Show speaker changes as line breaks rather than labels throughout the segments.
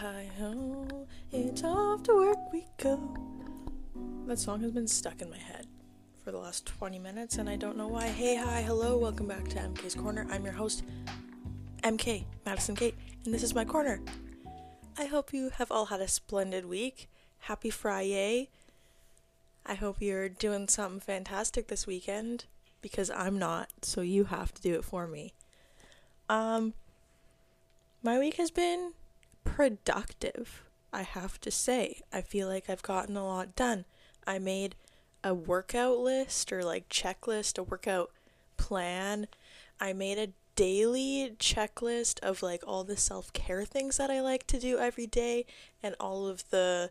hi ho, it's off to work we go. That song has been stuck in my head for the last 20 minutes and I don't know why. Hey, hi, hello, welcome back to MK's Corner. I'm your host, MK, Madison Kate, and this is my corner. I hope you have all had a splendid week. Happy Friday. I hope you're doing something fantastic this weekend because I'm not, so you have to do it for me. Um, my week has been productive, I have to say. I feel like I've gotten a lot done. I made a workout list or like checklist, a workout plan. I made a daily checklist of like all the self care things that I like to do every day and all of the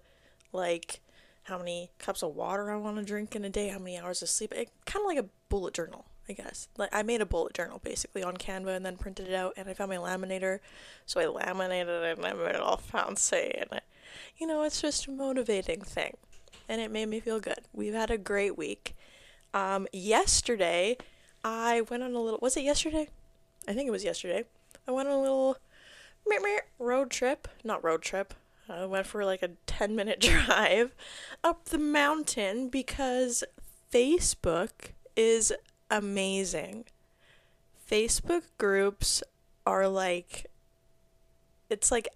like how many cups of water I want to drink in a day, how many hours of sleep. It kind of like a bullet journal. I guess. Like I made a bullet journal basically on Canva and then printed it out and I found my laminator. So I laminated it and I made it all fancy and you know, it's just a motivating thing. And it made me feel good. We've had a great week. Um, yesterday I went on a little was it yesterday? I think it was yesterday. I went on a little road trip. Not road trip. I went for like a 10 minute drive up the mountain because Facebook is amazing. Facebook groups are like it's like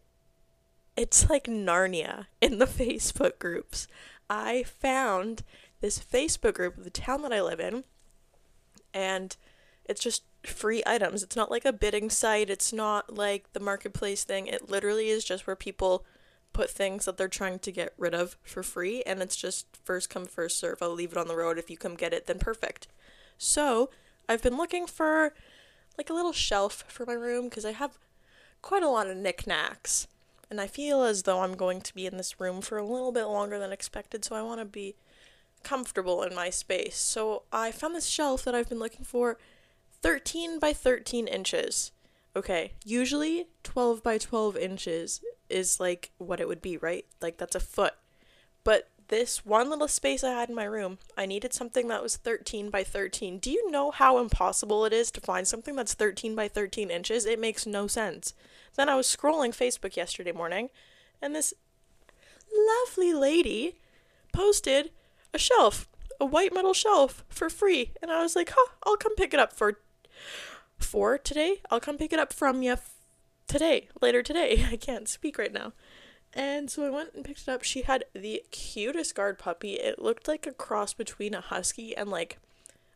it's like Narnia in the Facebook groups. I found this Facebook group of the town that I live in and it's just free items. It's not like a bidding site, it's not like the marketplace thing. It literally is just where people put things that they're trying to get rid of for free and it's just first come first serve. I'll leave it on the road if you come get it then perfect. So, I've been looking for like a little shelf for my room because I have quite a lot of knickknacks. And I feel as though I'm going to be in this room for a little bit longer than expected, so I want to be comfortable in my space. So I found this shelf that I've been looking for 13 by 13 inches. Okay, usually 12 by 12 inches is like what it would be, right? Like that's a foot. But this one little space I had in my room, I needed something that was 13 by 13. Do you know how impossible it is to find something that's 13 by 13 inches? It makes no sense. Then I was scrolling Facebook yesterday morning, and this lovely lady posted a shelf, a white metal shelf for free. And I was like, huh, I'll come pick it up for for today. I'll come pick it up from you f- today, later today. I can't speak right now. And so I went and picked it up. She had the cutest guard puppy. It looked like a cross between a husky and like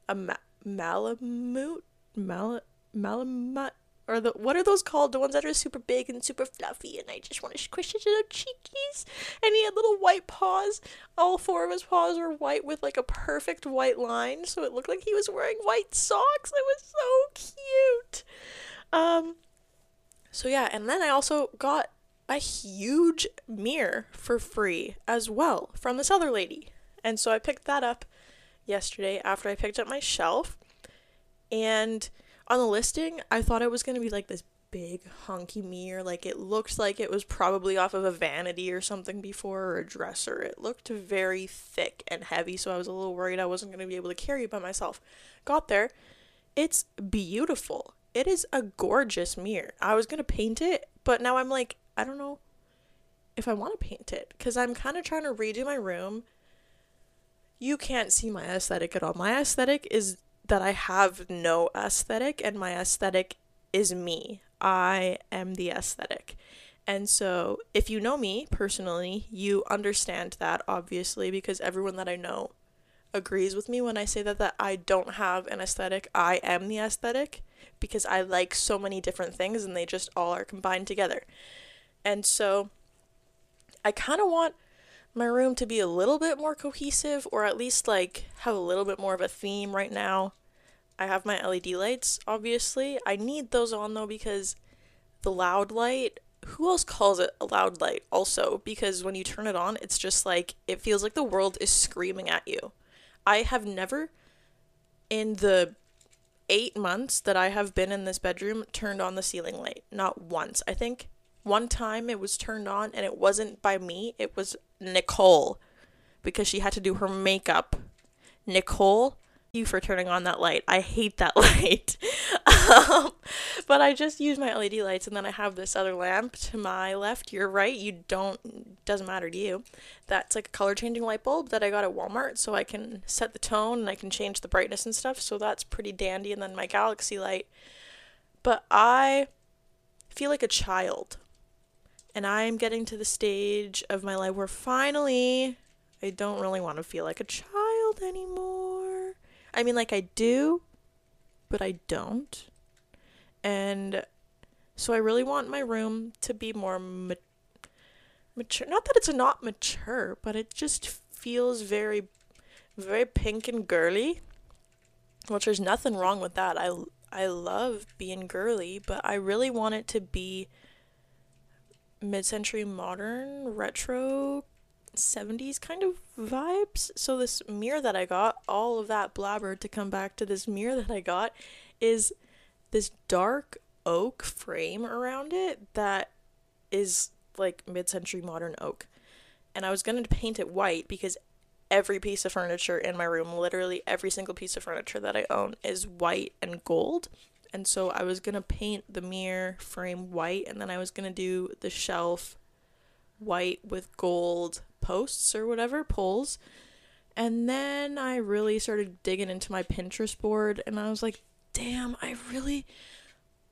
a ma- malamute, mal- malamute, or the what are those called? The ones that are super big and super fluffy, and I just want to squish his little cheekies. And he had little white paws. All four of his paws were white with like a perfect white line, so it looked like he was wearing white socks. It was so cute. Um. So yeah, and then I also got a huge mirror for free as well from this other lady. And so I picked that up yesterday after I picked up my shelf. And on the listing, I thought it was going to be like this big honky mirror. Like it looked like it was probably off of a vanity or something before or a dresser. It looked very thick and heavy, so I was a little worried I wasn't going to be able to carry it by myself. Got there. It's beautiful. It is a gorgeous mirror. I was going to paint it, but now I'm like, I don't know if I want to paint it because I'm kind of trying to redo my room. You can't see my aesthetic at all. My aesthetic is that I have no aesthetic, and my aesthetic is me. I am the aesthetic. And so, if you know me personally, you understand that obviously because everyone that I know agrees with me when I say that that I don't have an aesthetic. I am the aesthetic because I like so many different things and they just all are combined together. And so I kind of want my room to be a little bit more cohesive or at least like have a little bit more of a theme right now. I have my LED lights, obviously. I need those on though because the loud light, who else calls it a loud light also? Because when you turn it on, it's just like it feels like the world is screaming at you. I have never in the eight months that I have been in this bedroom turned on the ceiling light. Not once. I think one time it was turned on and it wasn't by me, it was Nicole because she had to do her makeup. Nicole, you for turning on that light. I hate that light. um, but I just use my LED lights and then I have this other lamp to my left, your right. You don't, doesn't matter to you. That's like a color changing light bulb that I got at Walmart so I can set the tone and I can change the brightness and stuff. So that's pretty dandy. And then my galaxy light. But I feel like a child. And I'm getting to the stage of my life where finally I don't really want to feel like a child anymore. I mean, like I do, but I don't. And so I really want my room to be more ma- mature. Not that it's not mature, but it just feels very, very pink and girly. Which there's nothing wrong with that. I I love being girly, but I really want it to be mid-century modern retro 70s kind of vibes. So this mirror that I got, all of that blabber to come back to this mirror that I got is this dark oak frame around it that is like mid-century modern oak. And I was going to paint it white because every piece of furniture in my room, literally every single piece of furniture that I own is white and gold. And so I was going to paint the mirror frame white and then I was going to do the shelf white with gold posts or whatever, poles. And then I really started digging into my Pinterest board and I was like, damn, I really,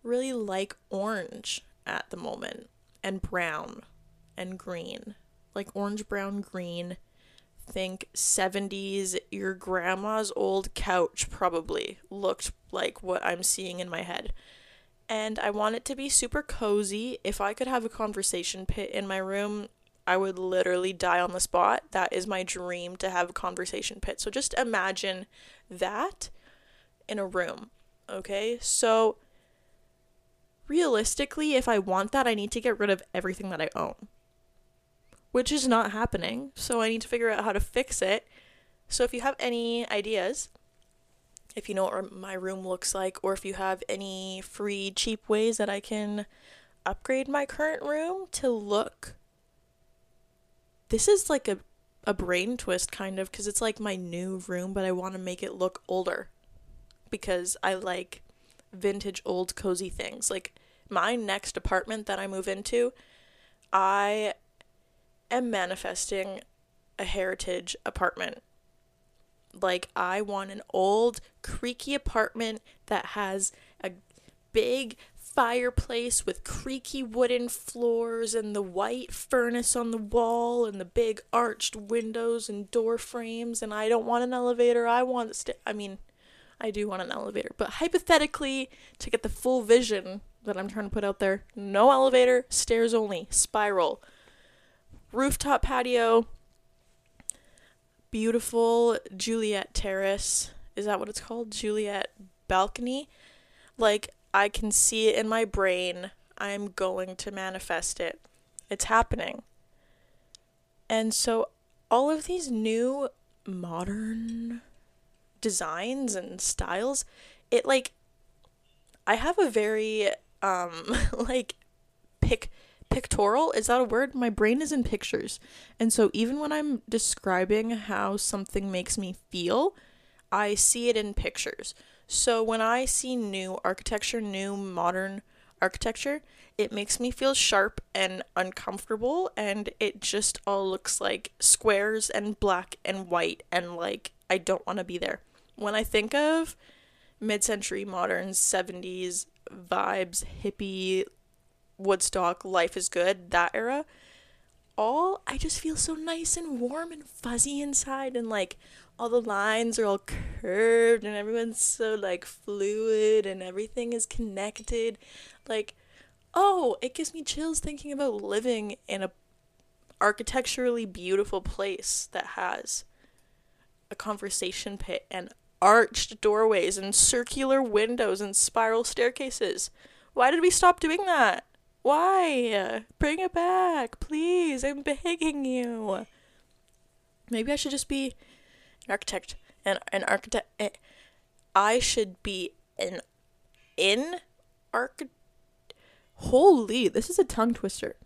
really like orange at the moment and brown and green. Like orange, brown, green. Think 70s, your grandma's old couch probably looked like what I'm seeing in my head. And I want it to be super cozy. If I could have a conversation pit in my room, I would literally die on the spot. That is my dream to have a conversation pit. So just imagine that in a room. Okay? So realistically, if I want that, I need to get rid of everything that I own. Which is not happening. So I need to figure out how to fix it. So if you have any ideas, if you know what my room looks like, or if you have any free, cheap ways that I can upgrade my current room to look this is like a a brain twist kind of because it's like my new room, but I want to make it look older because I like vintage old cozy things. Like my next apartment that I move into, I am manifesting a heritage apartment. Like I want an old creaky apartment that has a big fireplace with creaky wooden floors and the white furnace on the wall and the big arched windows and door frames and I don't want an elevator. I want st- I mean, I do want an elevator, but hypothetically to get the full vision that I'm trying to put out there, no elevator, stairs only, spiral. Rooftop patio. Beautiful Juliet terrace. Is that what it's called? Juliet balcony. Like I can see it in my brain. I'm going to manifest it. It's happening. And so all of these new modern designs and styles, it like I have a very um like pic pictorial? Is that a word? My brain is in pictures. And so even when i'm describing how something makes me feel i see it in pictures. So when I see new architecture, new modern architecture, it makes me feel sharp and uncomfortable and it just all looks like squares and black and white and like I don't want to be there. When I think of mid-century modern 70s vibes, hippie, Woodstock, life is good, that era, all I just feel so nice and warm and fuzzy inside and like all the lines are all curved and everyone's so like fluid and everything is connected. Like, oh, it gives me chills thinking about living in a architecturally beautiful place that has a conversation pit and arched doorways and circular windows and spiral staircases. Why did we stop doing that? Why? Bring it back, please. I'm begging you. Maybe I should just be an architect and an architect eh, I should be an in arch Holy, this is a tongue twister.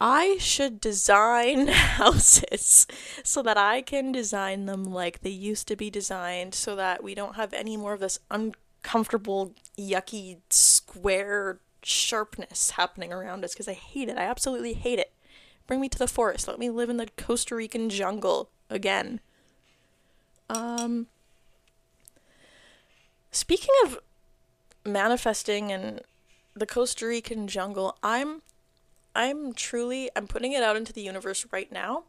I should design houses so that I can design them like they used to be designed so that we don't have any more of this uncomfortable, yucky square sharpness happening around us because I hate it. I absolutely hate it. Bring me to the forest. Let me live in the Costa Rican jungle again. Um Speaking of manifesting and the Costa Rican jungle, I'm I'm truly I'm putting it out into the universe right now.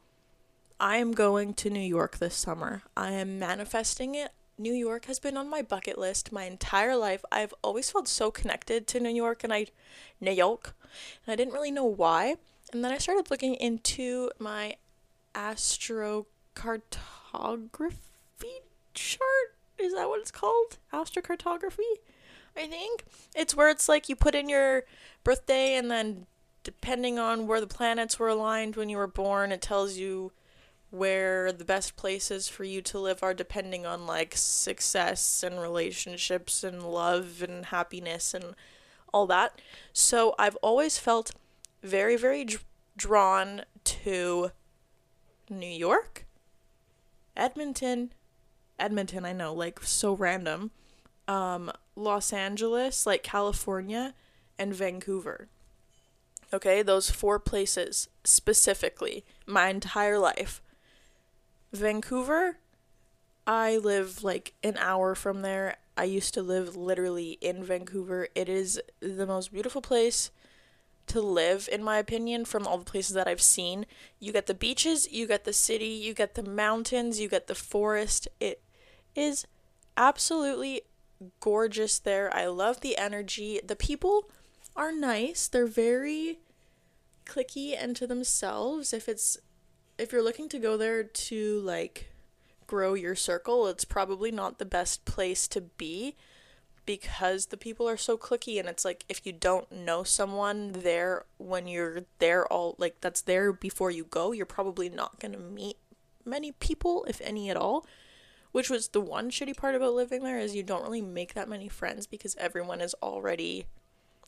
I am going to New York this summer. I am manifesting it. New York has been on my bucket list my entire life. I've always felt so connected to New York and I New York. And I didn't really know why. And then I started looking into my astrocartography chart. Is that what it's called? Astrocartography? I think. It's where it's like you put in your birthday and then depending on where the planets were aligned when you were born, it tells you where the best places for you to live are depending on like success and relationships and love and happiness and all that. So I've always felt very, very d- drawn to New York, Edmonton, Edmonton, I know, like so random, um, Los Angeles, like California, and Vancouver. Okay, those four places specifically, my entire life. Vancouver, I live like an hour from there. I used to live literally in Vancouver. It is the most beautiful place to live, in my opinion, from all the places that I've seen. You get the beaches, you get the city, you get the mountains, you get the forest. It is absolutely gorgeous there. I love the energy. The people are nice. They're very clicky and to themselves. If it's if you're looking to go there to like grow your circle, it's probably not the best place to be because the people are so clicky and it's like if you don't know someone there when you're there all like that's there before you go, you're probably not going to meet many people if any at all. Which was the one shitty part about living there is you don't really make that many friends because everyone is already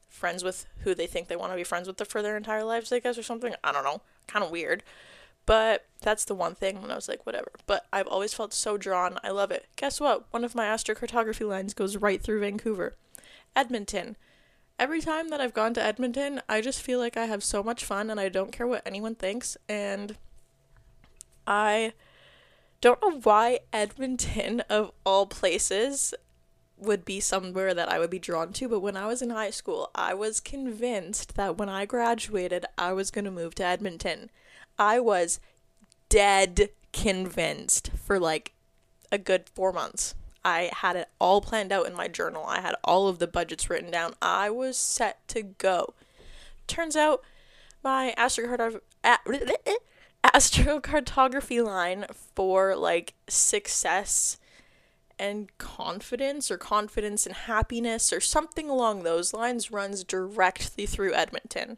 friends with who they think they want to be friends with for their entire lives, I guess, or something. I don't know. Kind of weird. But that's the one thing when I was like, whatever. But I've always felt so drawn. I love it. Guess what? One of my astrocartography lines goes right through Vancouver. Edmonton. Every time that I've gone to Edmonton, I just feel like I have so much fun and I don't care what anyone thinks. And I don't know why Edmonton, of all places, would be somewhere that I would be drawn to, but when I was in high school, I was convinced that when I graduated, I was going to move to Edmonton. I was dead convinced for like a good four months. I had it all planned out in my journal. I had all of the budgets written down. I was set to go. Turns out my astrocartography line for like success and confidence or confidence and happiness or something along those lines runs directly through Edmonton.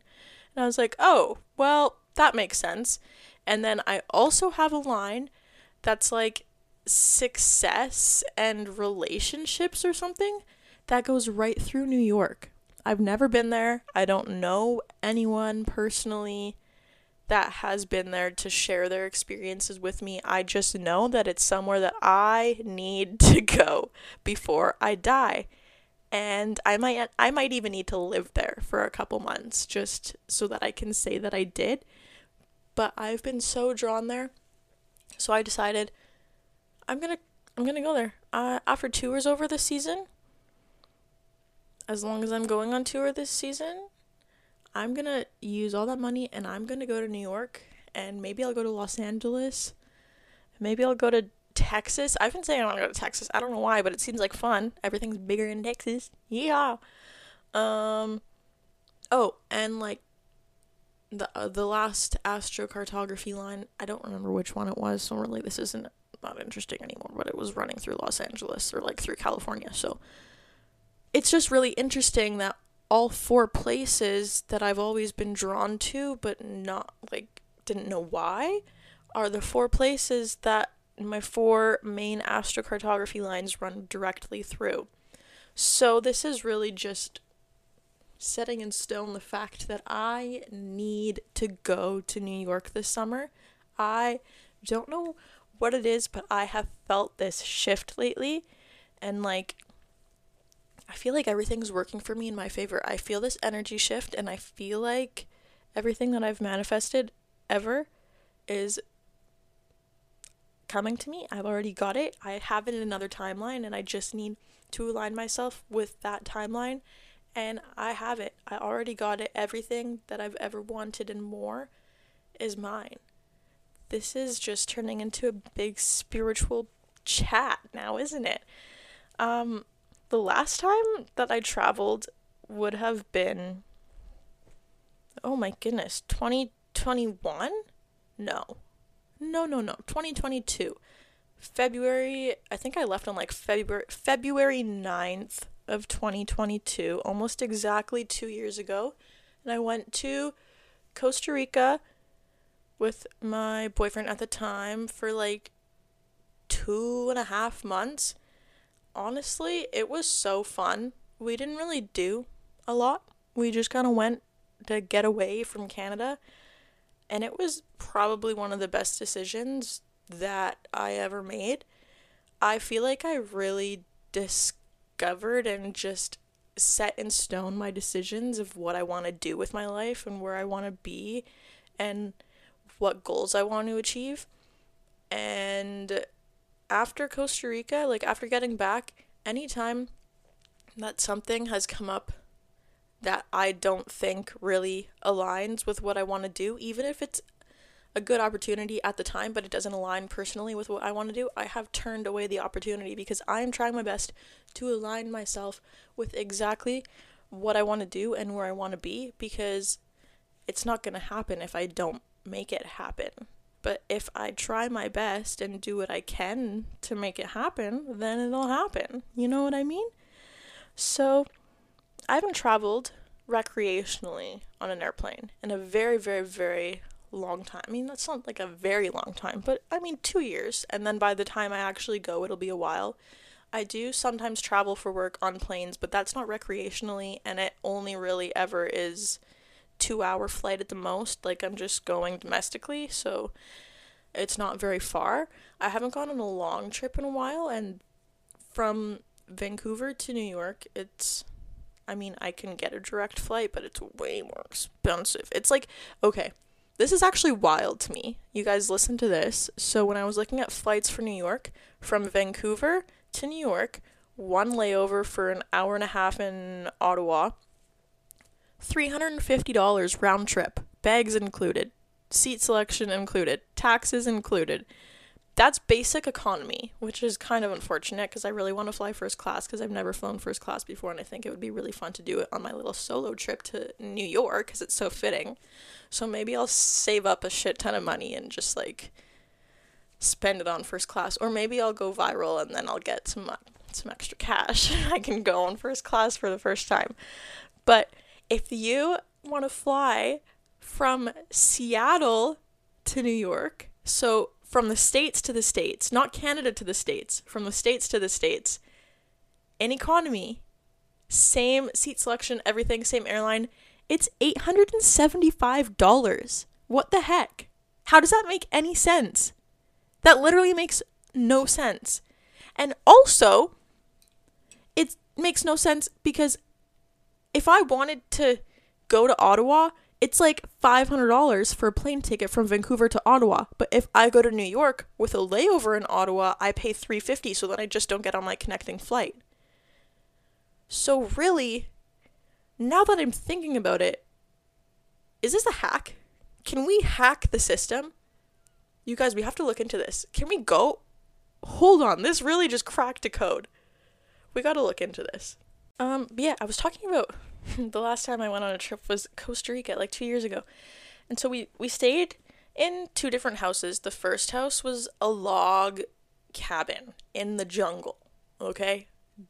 And I was like, "Oh, well, that makes sense." And then I also have a line that's like success and relationships or something that goes right through New York. I've never been there. I don't know anyone personally that has been there to share their experiences with me. I just know that it's somewhere that I need to go before I die. And I might I might even need to live there for a couple months just so that I can say that I did. But I've been so drawn there. So I decided I'm going to I'm going to go there. Uh, after tours over the season, as long as I'm going on tour this season, I'm gonna use all that money and I'm gonna go to New York and maybe I'll go to Los Angeles. Maybe I'll go to Texas. I've been saying I want to go to Texas. I don't know why, but it seems like fun. Everything's bigger in Texas. Yeah. Um. Oh, and like the uh, the last astrocartography line. I don't remember which one it was. So really, this isn't not interesting anymore. But it was running through Los Angeles or like through California. So it's just really interesting that all four places that I've always been drawn to, but not like didn't know why, are the four places that my four main astrocartography lines run directly through. So this is really just setting in stone the fact that I need to go to New York this summer. I don't know what it is, but I have felt this shift lately and like I feel like everything's working for me in my favor. I feel this energy shift and I feel like everything that I've manifested ever is coming to me. I've already got it. I have it in another timeline and I just need to align myself with that timeline and I have it. I already got it. Everything that I've ever wanted and more is mine. This is just turning into a big spiritual chat now, isn't it? Um the last time that I traveled would have been oh my goodness, 2021? No. No, no, no. 2022. February, I think I left on like February February 9th of 2022, almost exactly 2 years ago. And I went to Costa Rica with my boyfriend at the time for like two and a half months. Honestly, it was so fun. We didn't really do a lot. We just kind of went to get away from Canada. And it was probably one of the best decisions that I ever made. I feel like I really discovered and just set in stone my decisions of what I want to do with my life and where I want to be and what goals I want to achieve. And after Costa Rica, like after getting back, anytime that something has come up that I don't think really aligns with what I want to do, even if it's a good opportunity at the time, but it doesn't align personally with what I want to do, I have turned away the opportunity because I am trying my best to align myself with exactly what I want to do and where I want to be because it's not going to happen if I don't make it happen. But if I try my best and do what I can to make it happen, then it'll happen. You know what I mean? So, I haven't traveled recreationally on an airplane in a very, very, very long time. I mean, that's not like a very long time, but I mean, two years. And then by the time I actually go, it'll be a while. I do sometimes travel for work on planes, but that's not recreationally, and it only really ever is two hour flight at the most. Like I'm just going domestically, so it's not very far. I haven't gone on a long trip in a while, and from Vancouver to New York, it's I mean, I can get a direct flight, but it's way more expensive. It's like, okay, this is actually wild to me. You guys listen to this. So, when I was looking at flights for New York, from Vancouver to New York, one layover for an hour and a half in Ottawa, $350 round trip, bags included, seat selection included, taxes included. That's basic economy, which is kind of unfortunate because I really want to fly first class because I've never flown first class before and I think it would be really fun to do it on my little solo trip to New York because it's so fitting. So maybe I'll save up a shit ton of money and just like spend it on first class or maybe I'll go viral and then I'll get some uh, some extra cash. I can go on first class for the first time. But if you want to fly from Seattle to New York, so from the states to the states, not Canada to the states, from the states to the states, in economy, same seat selection, everything, same airline, it's $875. What the heck? How does that make any sense? That literally makes no sense. And also, it makes no sense because if I wanted to go to Ottawa it's like $500 for a plane ticket from Vancouver to Ottawa. But if I go to New York with a layover in Ottawa, I pay 350 so that I just don't get on my connecting flight. So really, now that I'm thinking about it, is this a hack? Can we hack the system? You guys, we have to look into this. Can we go? Hold on, this really just cracked a code. We got to look into this. Um, yeah, I was talking about the last time I went on a trip was Costa Rica, like two years ago. And so we, we stayed in two different houses. The first house was a log cabin in the jungle. Okay?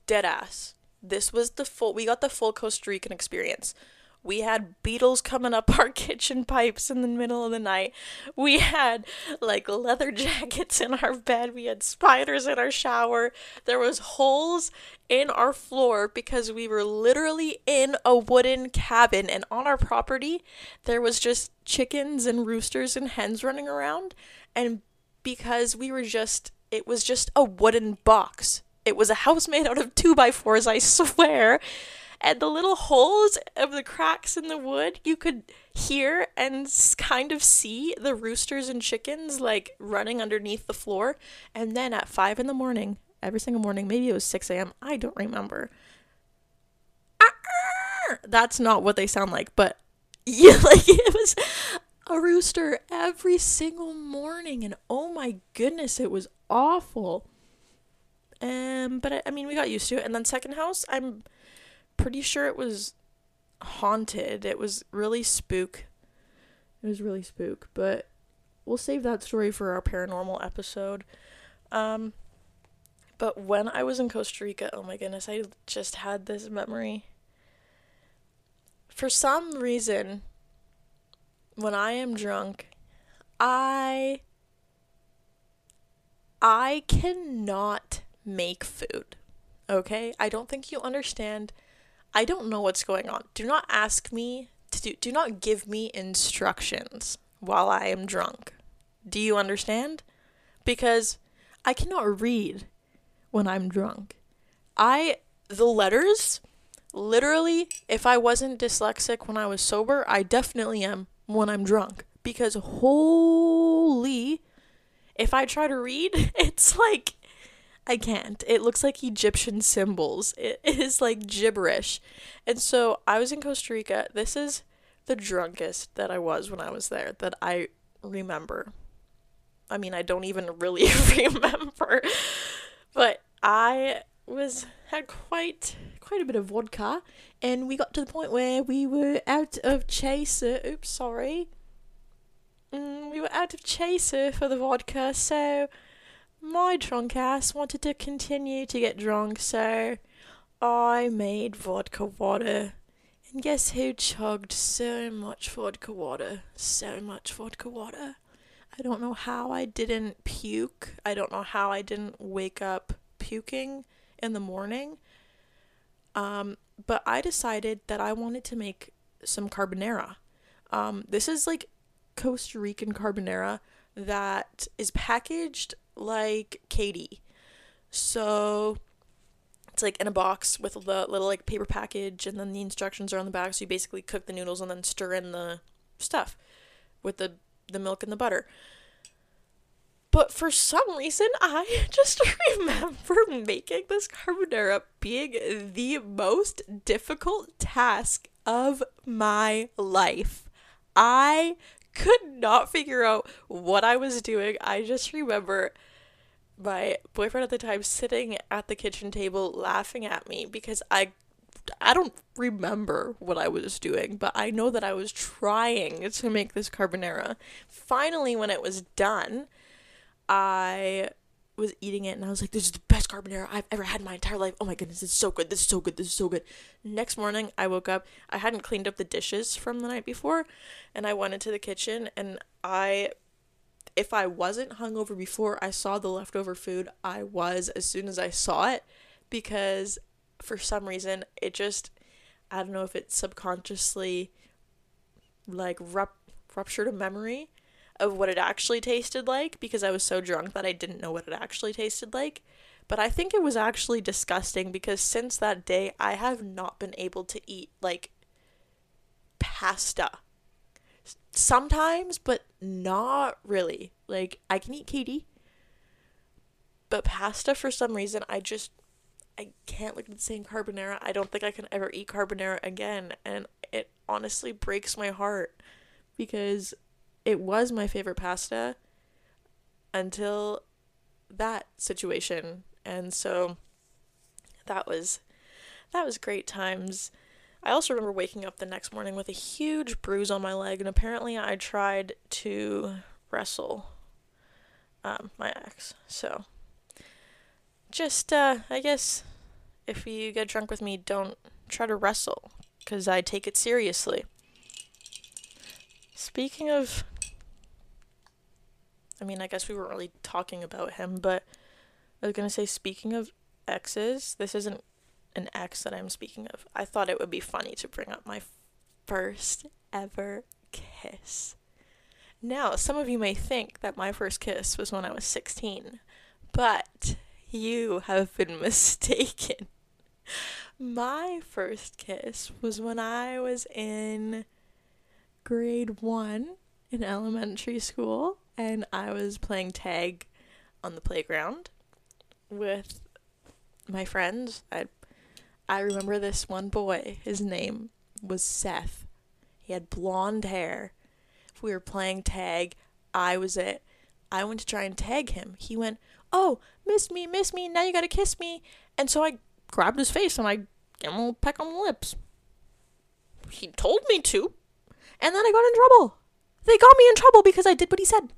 Dead ass. This was the full, we got the full Costa Rican experience. We had beetles coming up our kitchen pipes in the middle of the night. We had like leather jackets in our bed. We had spiders in our shower. There was holes in our floor because we were literally in a wooden cabin and on our property there was just chickens and roosters and hens running around and because we were just it was just a wooden box It was a house made out of two by fours, I swear. And the little holes of the cracks in the wood, you could hear and kind of see the roosters and chickens like running underneath the floor. And then at five in the morning, every single morning, maybe it was 6 a.m., I don't remember. That's not what they sound like, but yeah, like it was a rooster every single morning, and oh my goodness, it was awful. Um, but I, I mean, we got used to it. And then second house, I'm pretty sure it was haunted. It was really spook. It was really spook, but we'll save that story for our paranormal episode. Um, but when I was in Costa Rica, oh my goodness, I just had this memory. For some reason, when I am drunk, I I cannot make food. Okay? I don't think you understand. I don't know what's going on. Do not ask me to do do not give me instructions while I am drunk. Do you understand? Because I cannot read when I'm drunk. I the letters literally if I wasn't dyslexic when I was sober, I definitely am when I'm drunk because holy if I try to read, it's like I can't. It looks like Egyptian symbols. It is like gibberish. And so I was in Costa Rica. This is the drunkest that I was when I was there that I remember. I mean, I don't even really remember. But I was had quite quite a bit of vodka and we got to the point where we were out of chaser. Oops, sorry. Mm, we were out of chaser for the vodka, so my drunk ass wanted to continue to get drunk, so I made vodka water. And guess who chugged so much vodka water? So much vodka water. I don't know how I didn't puke. I don't know how I didn't wake up puking in the morning. Um, but I decided that I wanted to make some carbonara. Um, this is like Costa Rican carbonara that is packaged like KD. So it's like in a box with the little like paper package and then the instructions are on the back so you basically cook the noodles and then stir in the stuff with the the milk and the butter. But for some reason, I just remember making this carbonara being the most difficult task of my life. I could not figure out what I was doing. I just remember my boyfriend at the time sitting at the kitchen table laughing at me because I I don't remember what I was doing, but I know that I was trying to make this carbonara. Finally when it was done, I was eating it and I was like, this is the best carbonara I've ever had in my entire life. Oh my goodness, it's so good. This is so good. This is so good. Next morning, I woke up. I hadn't cleaned up the dishes from the night before and I went into the kitchen and I if I wasn't hungover before I saw the leftover food, I was as soon as I saw it because for some reason it just I don't know if it subconsciously like rup- ruptured a memory of what it actually tasted like because I was so drunk that I didn't know what it actually tasted like. But I think it was actually disgusting because since that day, I have not been able to eat like pasta. Sometimes, but not really. Like, I can eat KD, but pasta for some reason, I just I can't look at the same carbonara. I don't think I can ever eat carbonara again, and it honestly breaks my heart because it was my favorite pasta until that situation. And so that was that was great times. I also remember waking up the next morning with a huge bruise on my leg, and apparently I tried to wrestle um, my ex. So, just, uh, I guess, if you get drunk with me, don't try to wrestle, because I take it seriously. Speaking of I mean, I guess we weren't really talking about him, but I was gonna say, speaking of exes, this isn't an ex that I'm speaking of. I thought it would be funny to bring up my first ever kiss. Now, some of you may think that my first kiss was when I was 16, but you have been mistaken. My first kiss was when I was in grade one in elementary school, and I was playing tag on the playground with my friends. I I remember this one boy. His name was Seth. He had blonde hair. We were playing tag. I was it. I went to try and tag him. He went, "Oh, miss me, miss me. Now you gotta kiss me." And so I grabbed his face and I gave him a little peck on the lips. He told me to, and then I got in trouble. They got me in trouble because I did what he said.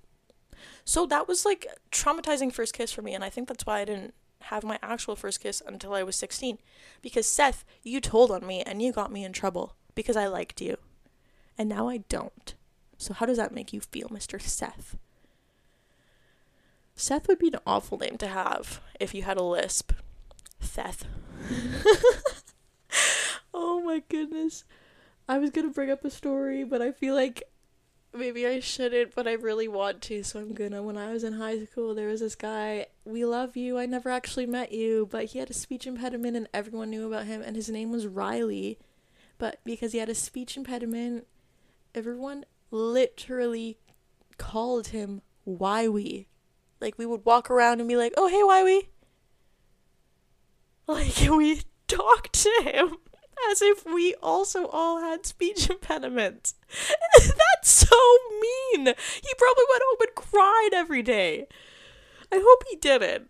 So that was like traumatizing first kiss for me, and I think that's why I didn't have my actual first kiss until I was 16. Because Seth, you told on me and you got me in trouble because I liked you. And now I don't. So how does that make you feel, Mr. Seth? Seth would be an awful name to have if you had a lisp. Seth. oh my goodness. I was gonna bring up a story, but I feel like maybe I shouldn't, but I really want to, so I'm gonna. When I was in high school, there was this guy, we love you, I never actually met you, but he had a speech impediment and everyone knew about him, and his name was Riley. But because he had a speech impediment, everyone literally called him Wywee. Like, we would walk around and be like, oh, hey, Why Wywee. Like, we talked to him as if we also all had speech impediments. That's so mean. He probably went home and cried every day. I hope he didn't.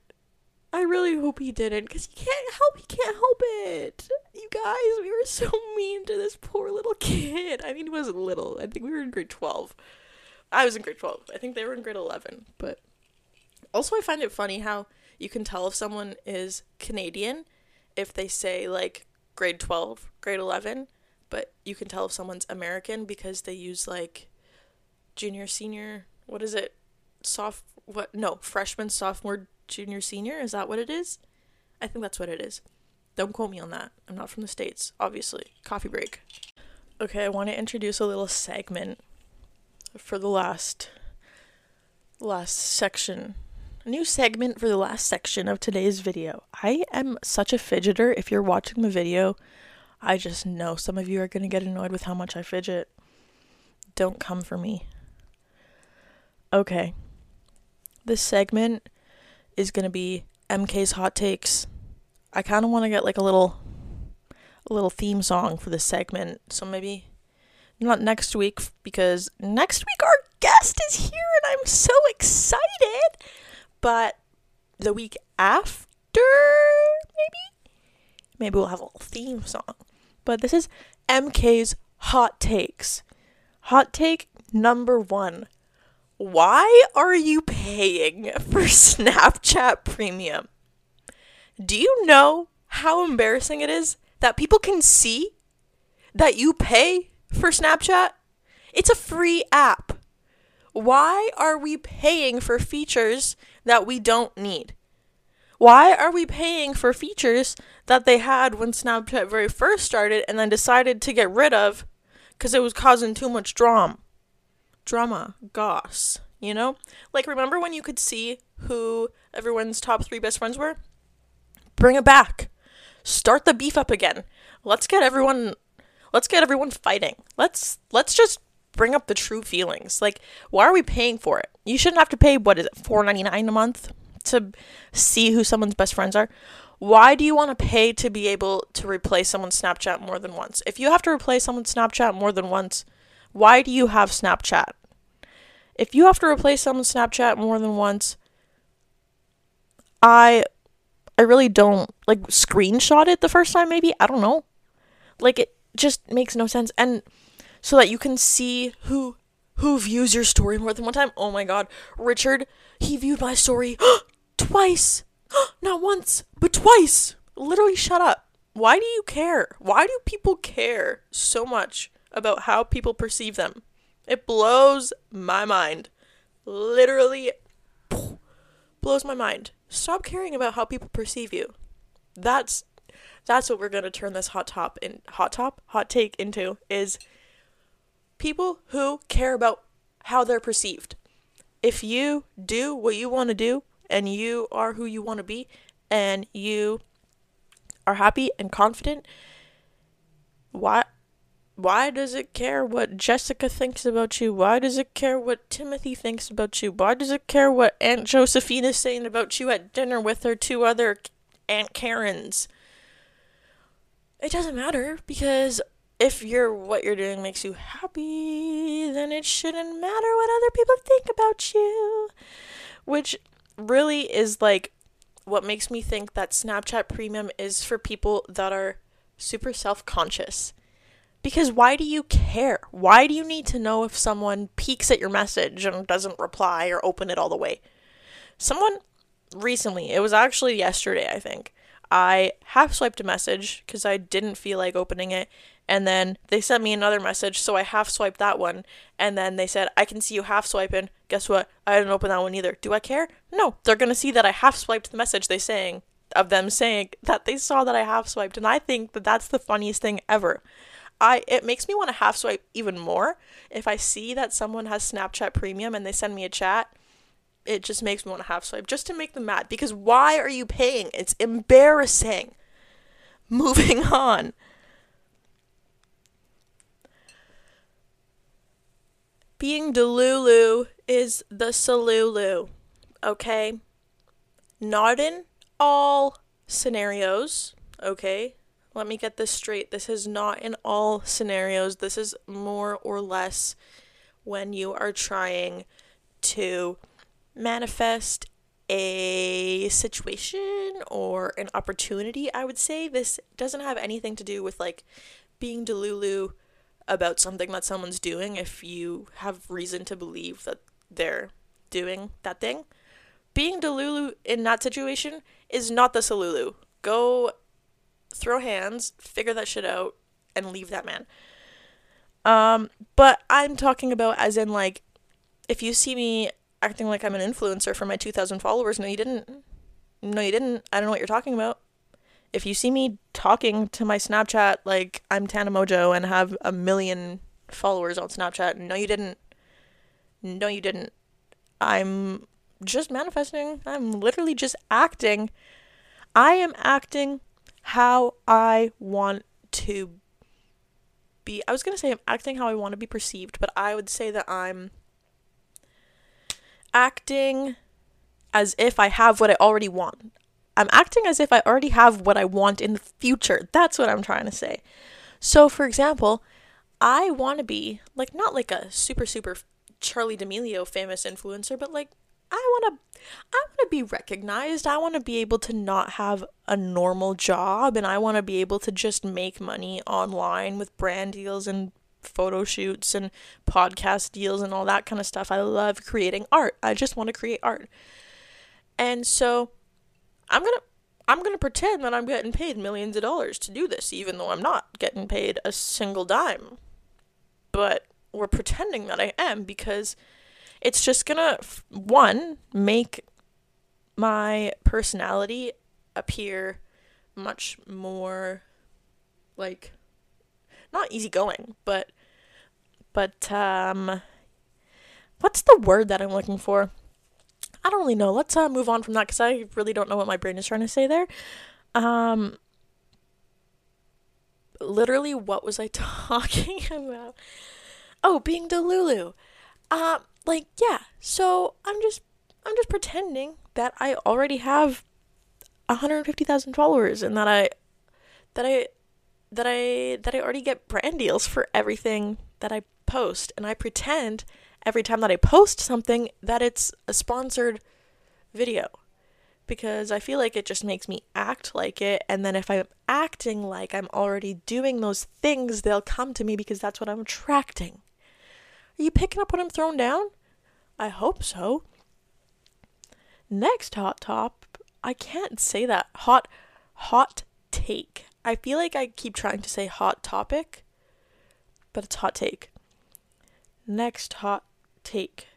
I really hope he didn't, because he can't help. He can't help it. You guys, we were so mean to this poor little kid. I mean, he wasn't little. I think we were in grade twelve. I was in grade twelve. I think they were in grade eleven. But also, I find it funny how you can tell if someone is Canadian if they say like grade 12, grade 11, but you can tell if someone's American because they use like junior, senior, what is it? Soft what no, freshman, sophomore, junior, senior, is that what it is? I think that's what it is. Don't quote me on that. I'm not from the states, obviously. Coffee break. Okay, I want to introduce a little segment for the last last section new segment for the last section of today's video. I am such a fidgeter. If you're watching the video, I just know some of you are going to get annoyed with how much I fidget. Don't come for me. Okay. This segment is going to be MK's hot takes. I kind of want to get like a little a little theme song for this segment. So maybe not next week because next week our guest is here and I'm so excited. But the week after, maybe? Maybe we'll have a theme song. But this is MK's Hot Takes. Hot take number one Why are you paying for Snapchat Premium? Do you know how embarrassing it is that people can see that you pay for Snapchat? It's a free app. Why are we paying for features that we don't need? Why are we paying for features that they had when Snapchat very first started and then decided to get rid of because it was causing too much drama? Drama, goss, you know? Like, remember when you could see who everyone's top three best friends were? Bring it back. Start the beef up again. Let's get everyone let's get everyone fighting. Let's let's just bring up the true feelings. Like, why are we paying for it? You shouldn't have to pay what is it, four ninety nine a month to see who someone's best friends are. Why do you want to pay to be able to replace someone's Snapchat more than once? If you have to replace someone's Snapchat more than once, why do you have Snapchat? If you have to replace someone's Snapchat more than once, I I really don't like screenshot it the first time maybe. I don't know. Like it just makes no sense and so that you can see who who views your story more than one time. Oh my god, Richard, he viewed my story twice. Not once, but twice. Literally shut up. Why do you care? Why do people care so much about how people perceive them? It blows my mind. Literally blows my mind. Stop caring about how people perceive you. That's that's what we're going to turn this hot top in hot top hot take into is people who care about how they're perceived. If you do what you want to do and you are who you want to be, and you are happy and confident, why why does it care what Jessica thinks about you? Why does it care what Timothy thinks about you? Why does it care what Aunt Josephine is saying about you at dinner with her two other Aunt Karens? It doesn't matter because if you're what you're doing makes you happy, then it shouldn't matter what other people think about you. Which really is like what makes me think that Snapchat Premium is for people that are super self conscious. Because why do you care? Why do you need to know if someone peeks at your message and doesn't reply or open it all the way? Someone recently, it was actually yesterday, I think, I half swiped a message because I didn't feel like opening it. And then they sent me another message, so I half swiped that one. And then they said, I can see you half swiping. Guess what? I didn't open that one either. Do I care? No. They're going to see that I half swiped the message they saying of them saying that they saw that I half swiped. And I think that that's the funniest thing ever. I it makes me want to half swipe even more if I see that someone has Snapchat Premium and they send me a chat it just makes me want to half swipe just to make them mad because why are you paying? It's embarrassing. Moving on. Being Delulu is the Solulu, okay? Not in all scenarios, okay? Let me get this straight. This is not in all scenarios. This is more or less when you are trying to manifest a situation or an opportunity, I would say. This doesn't have anything to do with like being delulu about something that someone's doing if you have reason to believe that they're doing that thing. Being delulu in that situation is not the solulu. Go throw hands, figure that shit out, and leave that man. Um, but I'm talking about as in like if you see me acting like I'm an influencer for my 2,000 followers. No, you didn't. No, you didn't. I don't know what you're talking about. If you see me talking to my Snapchat like I'm Tana Mongeau and have a million followers on Snapchat, no, you didn't. No, you didn't. I'm just manifesting. I'm literally just acting. I am acting how I want to be. I was going to say I'm acting how I want to be perceived, but I would say that I'm acting as if I have what I already want. I'm acting as if I already have what I want in the future. That's what I'm trying to say. So, for example, I want to be like not like a super super Charli D'Amelio famous influencer, but like I want to I want to be recognized. I want to be able to not have a normal job and I want to be able to just make money online with brand deals and photo shoots and podcast deals and all that kind of stuff. I love creating art. I just want to create art. And so I'm going to I'm going to pretend that I'm getting paid millions of dollars to do this even though I'm not getting paid a single dime. But we're pretending that I am because it's just going to one make my personality appear much more like not easygoing, but but um what's the word that I'm looking for? I don't really know. Let's uh, move on from that cuz I really don't know what my brain is trying to say there. Um literally what was I talking about? Oh, being Delulu. Uh like yeah. So I'm just I'm just pretending that I already have 150,000 followers and that I that I that I that I already get brand deals for everything that I post and I pretend every time that I post something that it's a sponsored video because I feel like it just makes me act like it and then if I'm acting like I'm already doing those things they'll come to me because that's what I'm attracting. Are you picking up what I'm throwing down? I hope so. Next hot top, I can't say that. Hot hot take. I feel like I keep trying to say hot topic, but it's hot take. Next hot take.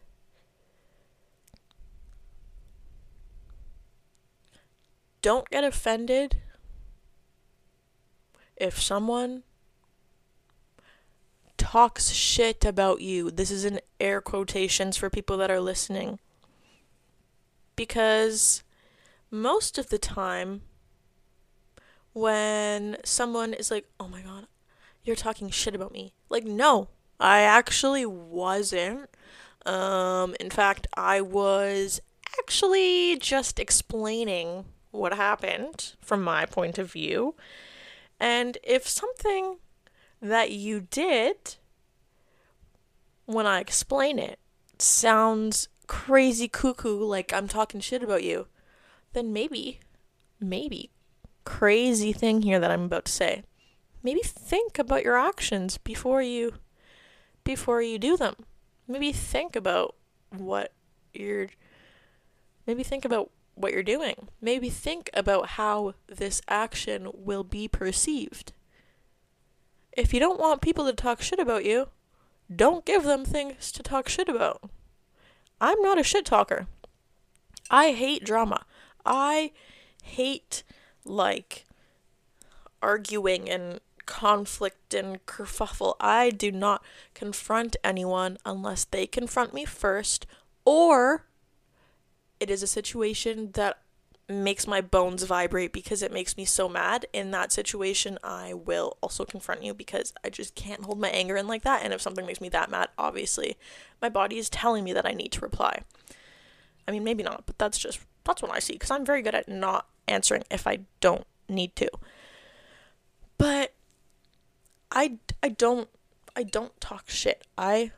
Don't get offended if someone talks shit about you. This is in air quotations for people that are listening. Because most of the time, when someone is like, oh my god, you're talking shit about me. Like, no, I actually wasn't. Um, in fact, I was actually just explaining what happened from my point of view. And if something that you did when I explain it sounds crazy cuckoo, like I'm talking shit about you, then maybe, maybe, crazy thing here that I'm about to say. Maybe think about your actions before you before you do them. Maybe think about what you're maybe think about what you're doing. Maybe think about how this action will be perceived. If you don't want people to talk shit about you, don't give them things to talk shit about. I'm not a shit talker. I hate drama. I hate like arguing and conflict and kerfuffle. I do not confront anyone unless they confront me first or it is a situation that makes my bones vibrate because it makes me so mad. In that situation, I will also confront you because I just can't hold my anger in like that. And if something makes me that mad, obviously, my body is telling me that I need to reply. I mean, maybe not, but that's just that's what I see because I'm very good at not answering if I don't need to. But I I don't I don't talk shit. I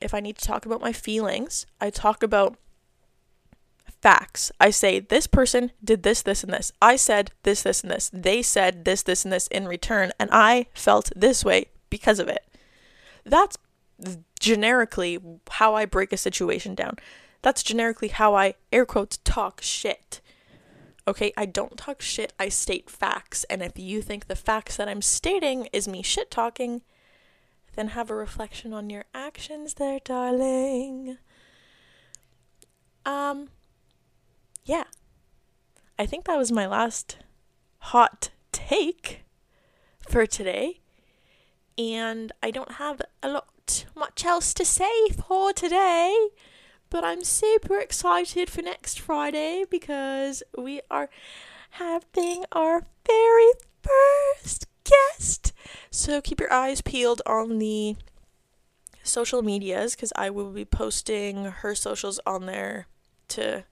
if I need to talk about my feelings, I talk about facts. I say, this person did this, this, and this. I said this, this, and this. They said this, this, and this in return, and I felt this way because of it. That's generically how I break a situation down. That's generically how I, air quotes, talk shit. Okay, I don't talk shit, I state facts. And if you think the facts that I'm stating is me shit talking, then have a reflection on your actions there, darling. Um, yeah, I think that was my last hot take for today. And I don't have a lot much else to say for today, but I'm super excited for next Friday because we are having our very first guest. So keep your eyes peeled on the social medias because I will be posting her socials on there to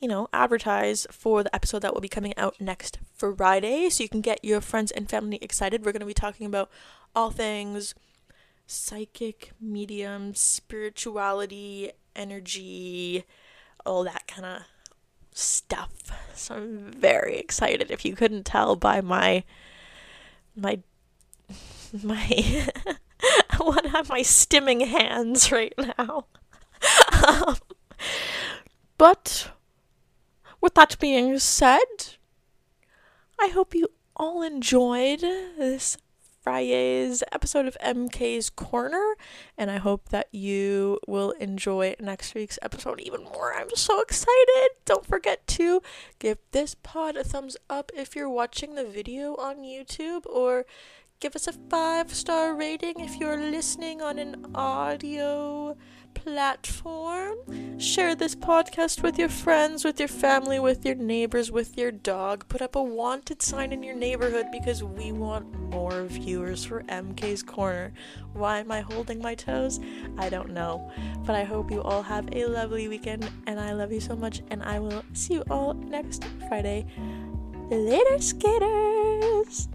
you know, advertise for the episode that will be coming out next Friday so you can get your friends and family excited. We're going to be talking about all things psychic, medium, spirituality, energy, all that kind of stuff. So I'm very excited if you couldn't tell by my my my one of my stimming hands right now. um, but with that being said, I hope you all enjoyed this Friday's episode of MK's Corner, and I hope that you will enjoy next week's episode even more. I'm so excited! Don't forget to give this pod a thumbs up if you're watching the video on YouTube, or give us a five star rating if you're listening on an audio platform. Share this podcast with your friends, with your family, with your neighbors, with your dog. Put up a wanted sign in your neighborhood because we want more viewers for MK's Corner. Why am I holding my toes? I don't know. But I hope you all have a lovely weekend and I love you so much and I will see you all next Friday. Later, skaters!